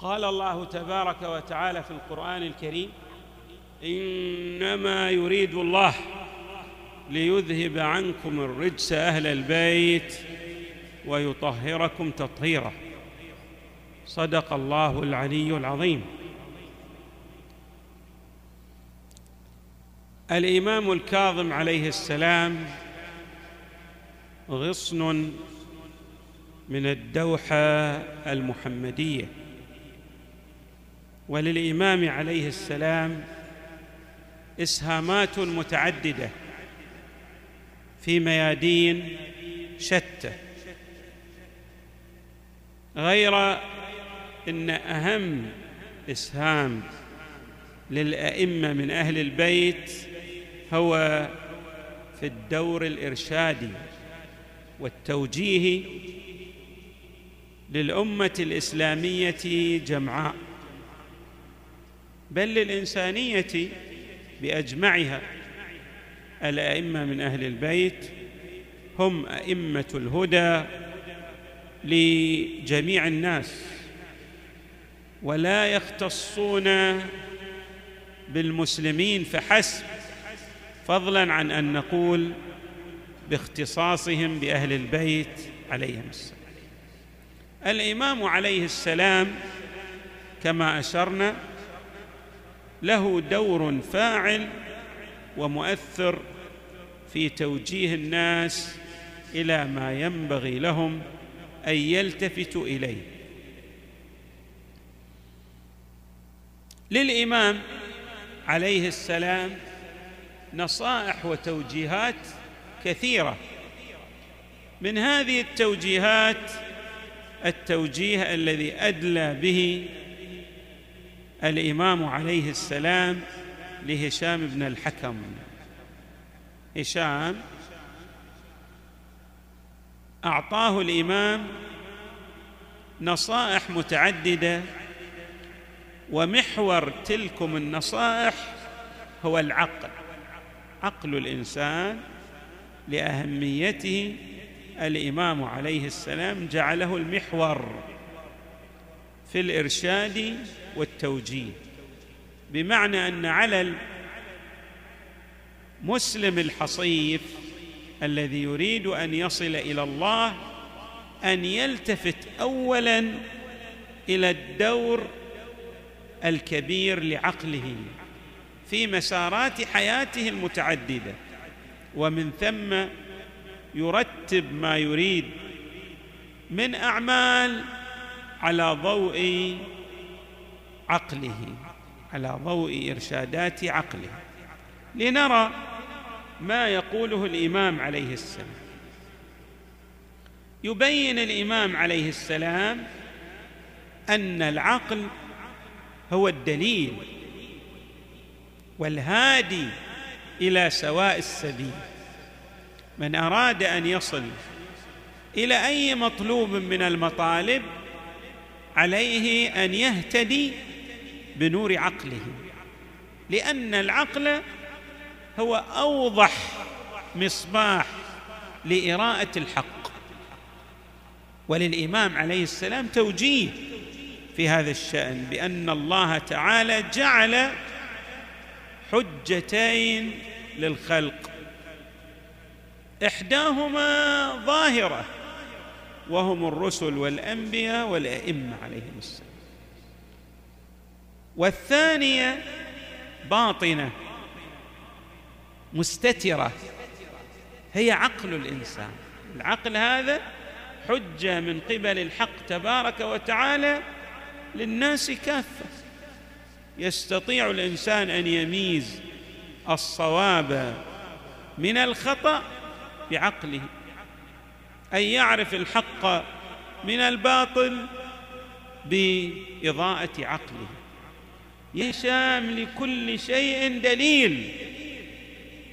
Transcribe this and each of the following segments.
قال الله تبارك وتعالى في القرآن الكريم إنما يريد الله ليذهب عنكم الرجس أهل البيت ويطهركم تطهيرا. صدق الله العلي العظيم. الإمام الكاظم عليه السلام غصن من الدوحة المحمدية. وللإمام عليه السلام إسهامات متعددة في ميادين شتى. غير إن أهم إسهام للأئمة من أهل البيت هو في الدور الإرشادي والتوجيه للأمة الإسلامية جمعاء. بل للإنسانية بأجمعها. الأئمة من أهل البيت هم أئمة الهدى لجميع الناس ولا يختصون بالمسلمين فحسب فضلا عن أن نقول باختصاصهم بأهل البيت عليهم السلام. الإمام عليه السلام كما أشرنا له دور فاعل ومؤثر في توجيه الناس إلى ما ينبغي لهم أن يلتفتوا إليه. للإمام عليه السلام نصائح وتوجيهات كثيرة. من هذه التوجيهات التوجيه الذي أدلى به الإمام عليه السلام لهشام بن الحكم. هشام أعطاه الإمام نصائح متعددة ومحور تلكم النصائح هو العقل. عقل الإنسان لأهميته الإمام عليه السلام جعله المحور في الإرشاد والتوجيه. بمعنى أن على المسلم الحصيف الذي يريد أن يصل إلى الله أن يلتفت اولا إلى الدور الكبير لعقله في مسارات حياته المتعددة ومن ثم يرتب ما يريد من أعمال على ضوء عقله على ضوء إرشادات عقله. لنرى ما يقوله الإمام عليه السلام. يبين الإمام عليه السلام أن العقل هو الدليل والهادي إلى سواء السبيل. من أراد أن يصل إلى أي مطلوب من المطالب عليه أن يهتدي بنور عقله لأن العقل هو أوضح مصباح لإراءة الحق. وللإمام عليه السلام توجيه في هذا الشأن بأن الله تعالى جعل حجتين للخلق. إحداهما ظاهرة وهم الرسل والأنبياء والأئمة عليهم السلام. والثانية باطنة مستترة هي عقل الإنسان. العقل هذا حجة من قبل الحق تبارك وتعالى للناس كافة. يستطيع الإنسان أن يميز الصواب من الخطأ بعقله أن يعرف الحق من الباطل بإضاءة عقله. يشام لكل شيء دليل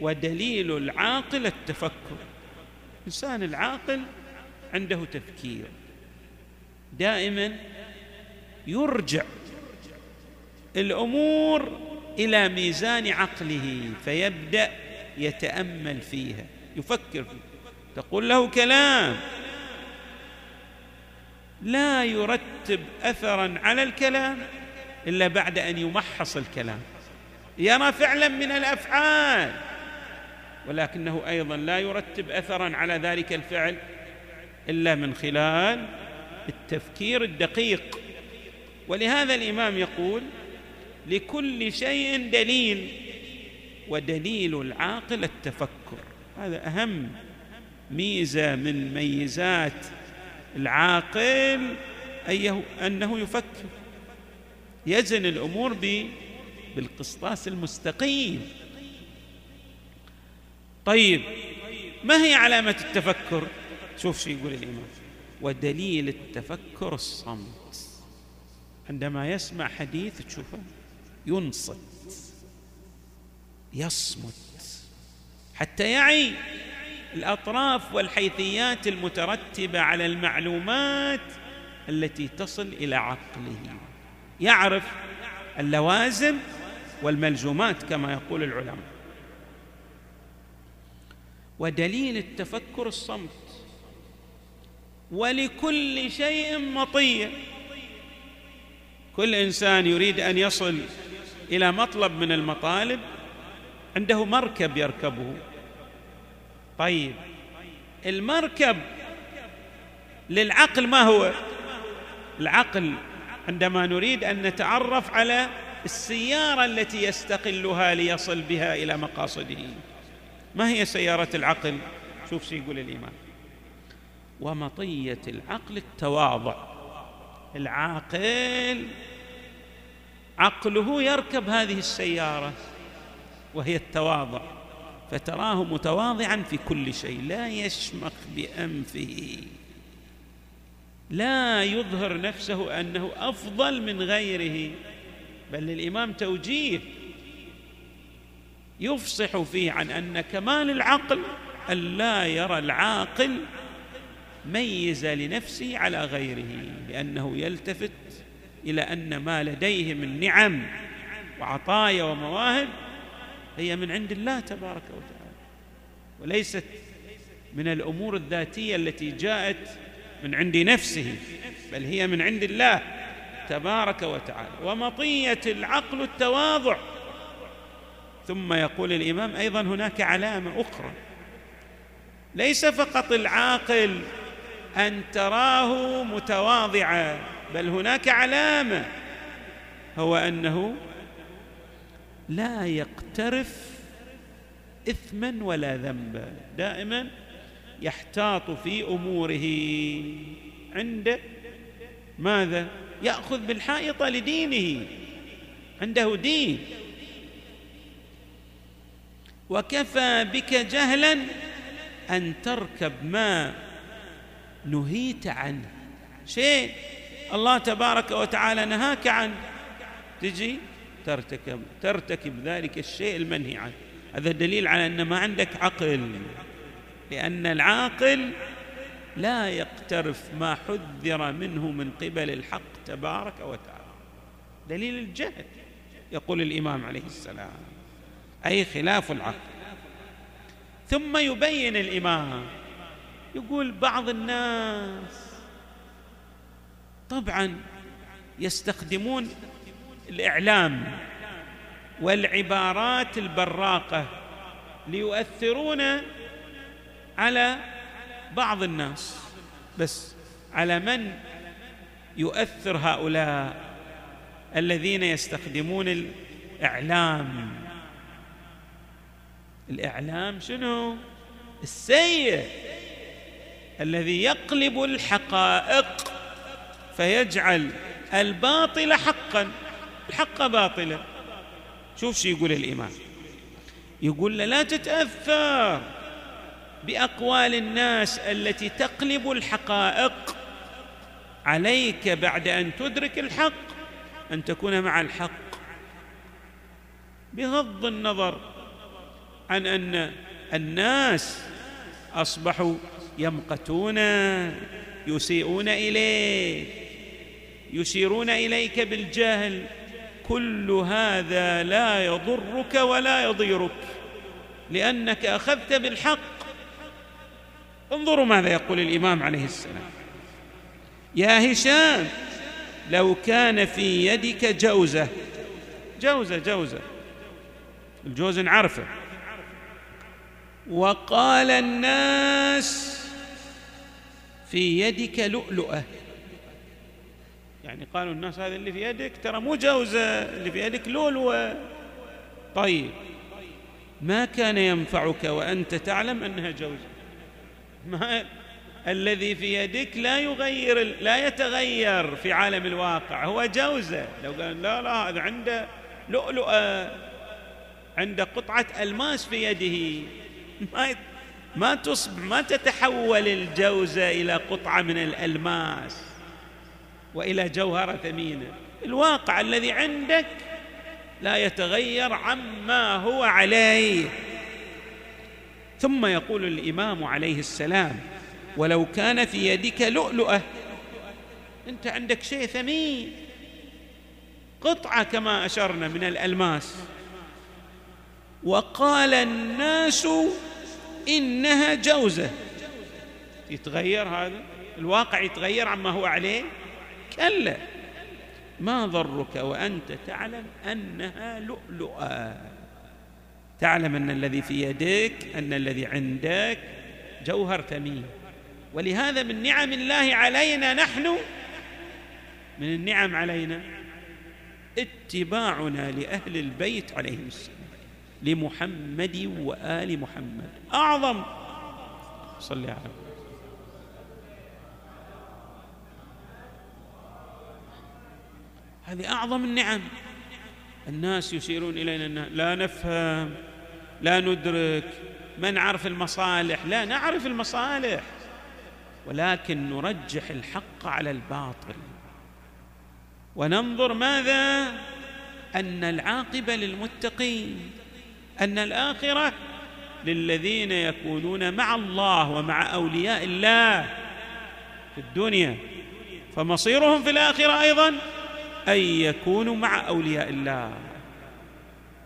ودليل العاقل التفكر. الانسان العاقل عنده تفكير. دائما يرجع الأمور إلى ميزان عقله فيبدأ يتأمل فيها. يفكر فيها تقول له كلام. لا يرتب اثرا على الكلام. إلا بعد أن يمحص الكلام. يرى فعلا من الأفعال ولكنه أيضا لا يرتب اثرا على ذلك الفعل إلا من خلال التفكير الدقيق. ولهذا الإمام يقول لكل شيء دليل ودليل العاقل التفكر. هذا أهم ميزة من ميزات العاقل أيه أنه يفكر. يزن الأمور بالقسطاس المستقيم. طيب ما هي علامة التفكر؟ شوف شو يقول الإمام. ودليل التفكر الصمت. عندما يسمع حديث تشوفه ينصت يصمت حتى يعي الأطراف والحيثيات المترتبة على المعلومات التي تصل إلى عقله. يعرف اللوازم والملزومات كما يقول العلماء. ودليل التفكر الصمت. ولكل شيء مطيه كل إنسان يريد أن يصل إلى مطلب من المطالب عنده مركب يركبه. طيب المركب للعقل ما هو؟ العقل. عندما نريد أن نتعرف على السيارة التي يستقلها ليصل بها إلى مقاصده. ما هي سيارة العقل؟ شوف شو يقول الإمام. ومطية العقل التواضع. العاقل عقله يركب هذه السيارة وهي التواضع. فتراه متواضعا في كل شيء. لا يشمخ بأنفه. لا يظهر نفسه أنه أفضل من غيره بل للإمام توجيه يفصح فيه عن أن كمال العقل أن لا يرى العاقل ميز لنفسه على غيره لأنه يلتفت إلى أن ما لديه من نعم وعطايا ومواهب هي من عند الله تبارك وتعالى وليست من الأمور الذاتية التي جاءت من عند نفسه بل هي من عند الله تبارك وتعالى. ومطية العقل التواضع. ثم يقول الإمام أيضا هناك علامة أخرى. ليس فقط العاقل أن تراه متواضعا بل هناك علامة هو أنه لا يقترف اثما ولا ذنبا. دائما يحتاط في أموره. عنده ماذا؟ يأخذ بالحائطه لدينه. عنده دين. وكفى بك جهلا أن تركب ما نهيت عنه. شيء الله تبارك وتعالى نهاك عنه. تجي ترتكب ترتكب ذلك الشيء المنهي عنه. هذا دليل على أن ما عندك عقل. لأن العاقل لا يقترف ما حذر منه من قبل الحق تبارك وتعالى. دليل الجهل يقول الإمام عليه السلام أي خلاف العقل. ثم يبين الإمام يقول بعض الناس طبعا يستخدمون الإعلام والعبارات البراقة ليؤثرون على بعض الناس. بس على من يؤثر هؤلاء الذين يستخدمون الإعلام؟ الإعلام شنو؟ السيء الذي يقلب الحقائق فيجعل الباطل حقا. الحق باطلا. شوف شو يقول الإمام. يقول له لا تتأثر. بأقوال الناس التي تقلب الحقائق. عليك بعد أن تدرك الحق أن تكون مع الحق. بغض النظر عن أن الناس أصبحوا يمقتون يسيئون إليك يشيرون إليك بالجهل. كل هذا لا يضرك ولا يضيرك لأنك أخذت بالحق. انظروا ماذا يقول الإمام عليه السلام. يا هشام لو كان في يدك جوزة. جوزة جوزة. الجوز نعرفه وقال الناس في يدك لؤلؤة. يعني قالوا الناس هذا اللي في يدك ترى مو جوزة اللي في يدك لؤلؤة. طيب ما كان ينفعك وأنت تعلم أنها جوزة؟ ما الذي في يدك لا يغير لا يتغير في عالم الواقع. هو جوزه. لو قال لا لا هذا عنده لؤلؤة عنده قطعة ألماس في يده. ما ما تصبح ما تتحول الجوزة إلى قطعة من الألماس وإلى جوهرة ثمينة. الواقع الذي عندك لا يتغير عما هو عليه. ثم يقول الإمام عليه السلام ولو كان في يدك لؤلؤة أنت عندك شيء ثمين قطعة كما أشرنا من الألماس. وقال الناس إنها جوزة. يتغير هذا؟ الواقع يتغير عما هو عليه؟ كلا. ما ضرك وأنت تعلم أنها لؤلؤة. تعلم أن الذي في يدك أن الذي عندك جوهر ثمين ولهذا من نعم الله علينا نحن من النعم علينا اتباعنا لأهل البيت عليهم السلام. لمحمد وآل محمد. أعظم. صلي على هذه أعظم النعم. الناس يشيرون إلينا أن لا نفهم لا ندرك ما نعرف المصالح؟ لا نعرف المصالح ولكن نرجح الحق على الباطل. وننظر ماذا؟ أن العاقبة للمتقين أن الآخرة للذين يكونون مع الله ومع أولياء الله في الدنيا فمصيرهم في الآخرة أيضا أن يكونوا مع أولياء الله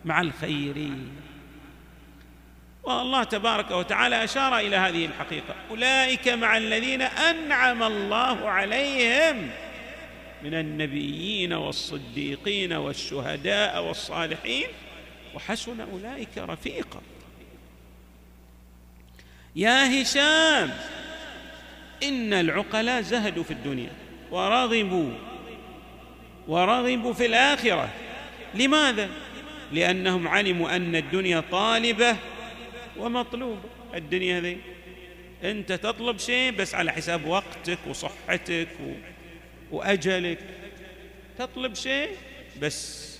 مع الخيرين. والله تبارك وتعالى أشار إلى هذه الحقيقة. أولئك مع الذين أنعم الله عليهم من النبيين والصديقين والشهداء والصالحين. وحسن أولئك رفيقا. يا هشام إن العقلاء زهدوا في الدنيا ورغبوا ورغبوا في الآخرة. لماذا؟ لأنهم علموا أن الدنيا طالبة ومطلوبة. الدنيا هذه. أنت تطلب شيء بس على حساب وقتك وصحتك و... وأجلك. تطلب شيء بس.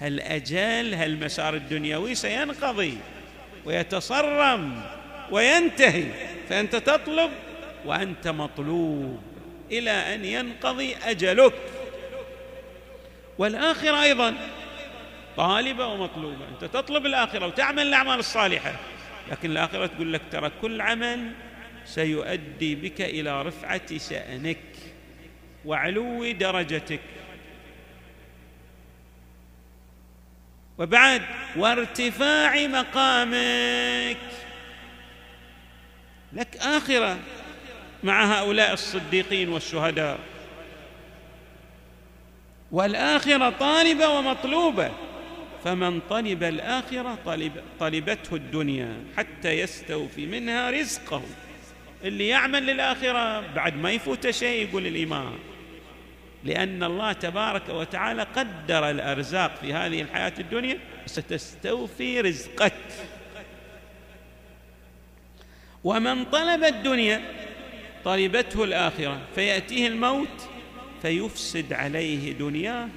هالاجال هالمسار الدنيوي سينقضي ويتصرم وينتهي؟ فأنت تطلب وأنت مطلوب إلى أن ينقضي أجلك. والآخرة أيضا طالبة ومطلوبة. أنت تطلب الآخرة وتعمل الأعمال الصالحة لكن الآخرة تقول لك ترى كل عمل سيؤدي بك إلى رفعة شأنك وعلو درجتك. وبعد وارتفاع مقامك. لك آخرة مع هؤلاء الصديقين والشهداء. والآخرة طالبة ومطلوبة. فمن طلب الآخرة طلب طلبته الدنيا حتى يستوفي منها رزقه. اللي يعمل للآخرة بعد ما يفوت شيء يقول الامام لأن الله تبارك وتعالى قدر الأرزاق في هذه الحياة الدنيا ستستوفي رزقك. ومن طلب الدنيا طلبته الآخرة. فيأتيه الموت فيفسد عليه دنياه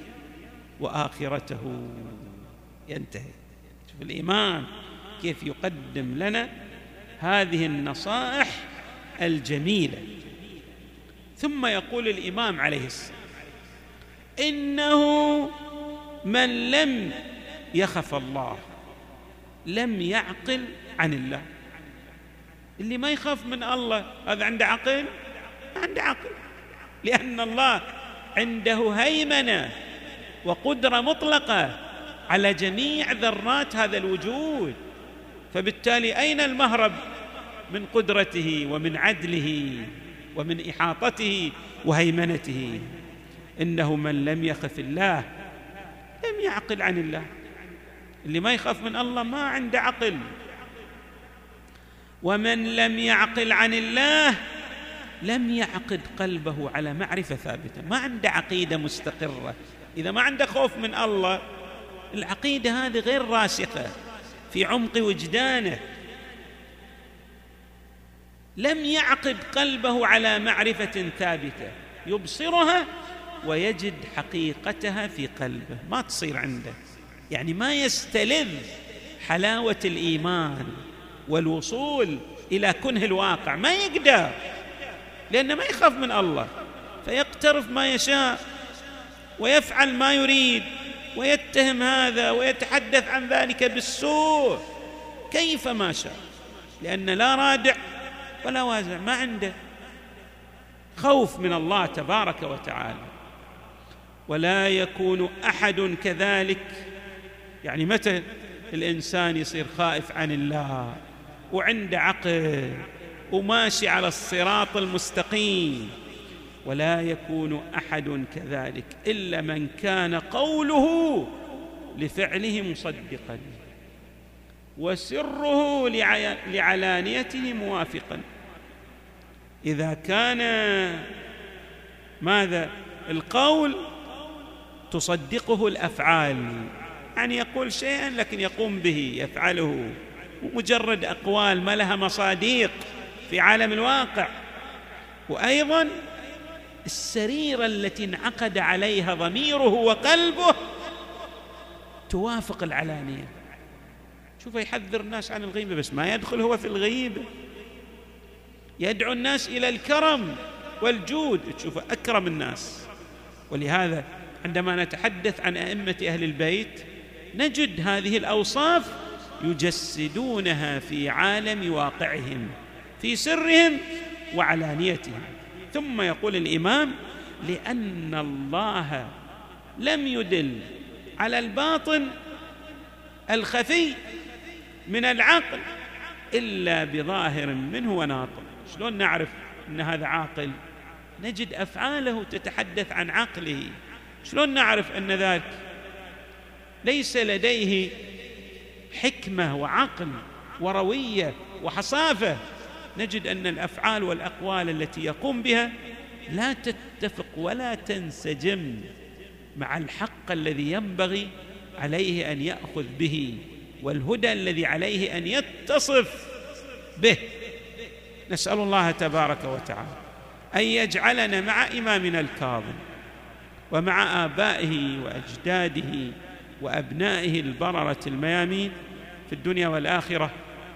وآخرته. ينتهي. شوف الإيمان كيف يقدم لنا هذه النصائح الجميلة. ثم يقول الإمام عليه السلام إنه من لم يخف الله لم يعقل عن الله. اللي ما يخاف من الله هذا عنده عقل؟ ما عنده عقل. لأن الله عنده هيمنة وقدرة مطلقة على جميع ذرات هذا الوجود. فبالتالي أين المهرب من قدرته ومن عدله ومن إحاطته وهيمنته؟ إنه من لم يخف الله لم يعقل عن الله. اللي ما يخاف من الله ما عنده عقل. ومن لم يعقل عن الله لم يعقد قلبه على معرفة ثابتة. ما عنده عقيدة مستقرة. إذا ما عنده خوف من الله العقيدة هذه غير راسخة. في عمق وجدانه. لم يعقد قلبه على معرفة ثابتة. يبصرها ويجد حقيقتها في قلبه. ما تصير عنده. يعني ما يستلذ حلاوة الإيمان والوصول إلى كنه الواقع. ما يقدر. لأنه ما يخاف من الله فيقترف ما يشاء ويفعل ما يريد ويتهم هذا ويتحدث عن ذلك بالسوء كيف ما شاء لأن لا رادع ولا وازع ما عنده خوف من الله تبارك وتعالى. ولا يكون أحد كذلك يعني متى الإنسان يصير خائف عن الله وعنده عقل وماشي على الصراط المستقيم. ولا يكون أحد كذلك إلا من كان قوله لفعله مصدقا. وسره لعلانيته موافقا. إذا كان ماذا؟ القول تصدقه الأفعال. يعني يقول شيئا لكن يقوم به يفعله. مجرد أقوال ما لها مصاديق. في عالم الواقع. وأيضا السريره التي انعقد عليها ضميره وقلبه توافق العلانية. شوف يحذر الناس عن الغيبة بس ما يدخل هو في الغيبه يدعو الناس إلى الكرم والجود. تشوف أكرم الناس. ولهذا عندما نتحدث عن أئمة أهل البيت نجد هذه الأوصاف يجسدونها في عالم واقعهم. في سرهم وعلانيتهم. ثم يقول الإمام لأن الله لم يدل على الباطن الخفي من العقل إلا بظاهر منه وناطق. شلون نعرف أن هذا عاقل؟ نجد أفعاله تتحدث عن عقله. شلون نعرف أن ذاك ليس لديه حكمة وعقل وروية وحصافة نجد أن الأفعال والأقوال التي يقوم بها لا تتفق ولا تنسجم مع الحق الذي ينبغي عليه أن يأخذ به والهدى الذي عليه أن يتصف به. نسأل الله تبارك وتعالى أن يجعلنا مع إمامنا الكاظم ومع آبائه وأجداده وأبنائه البررة الميامين في الدنيا والآخرة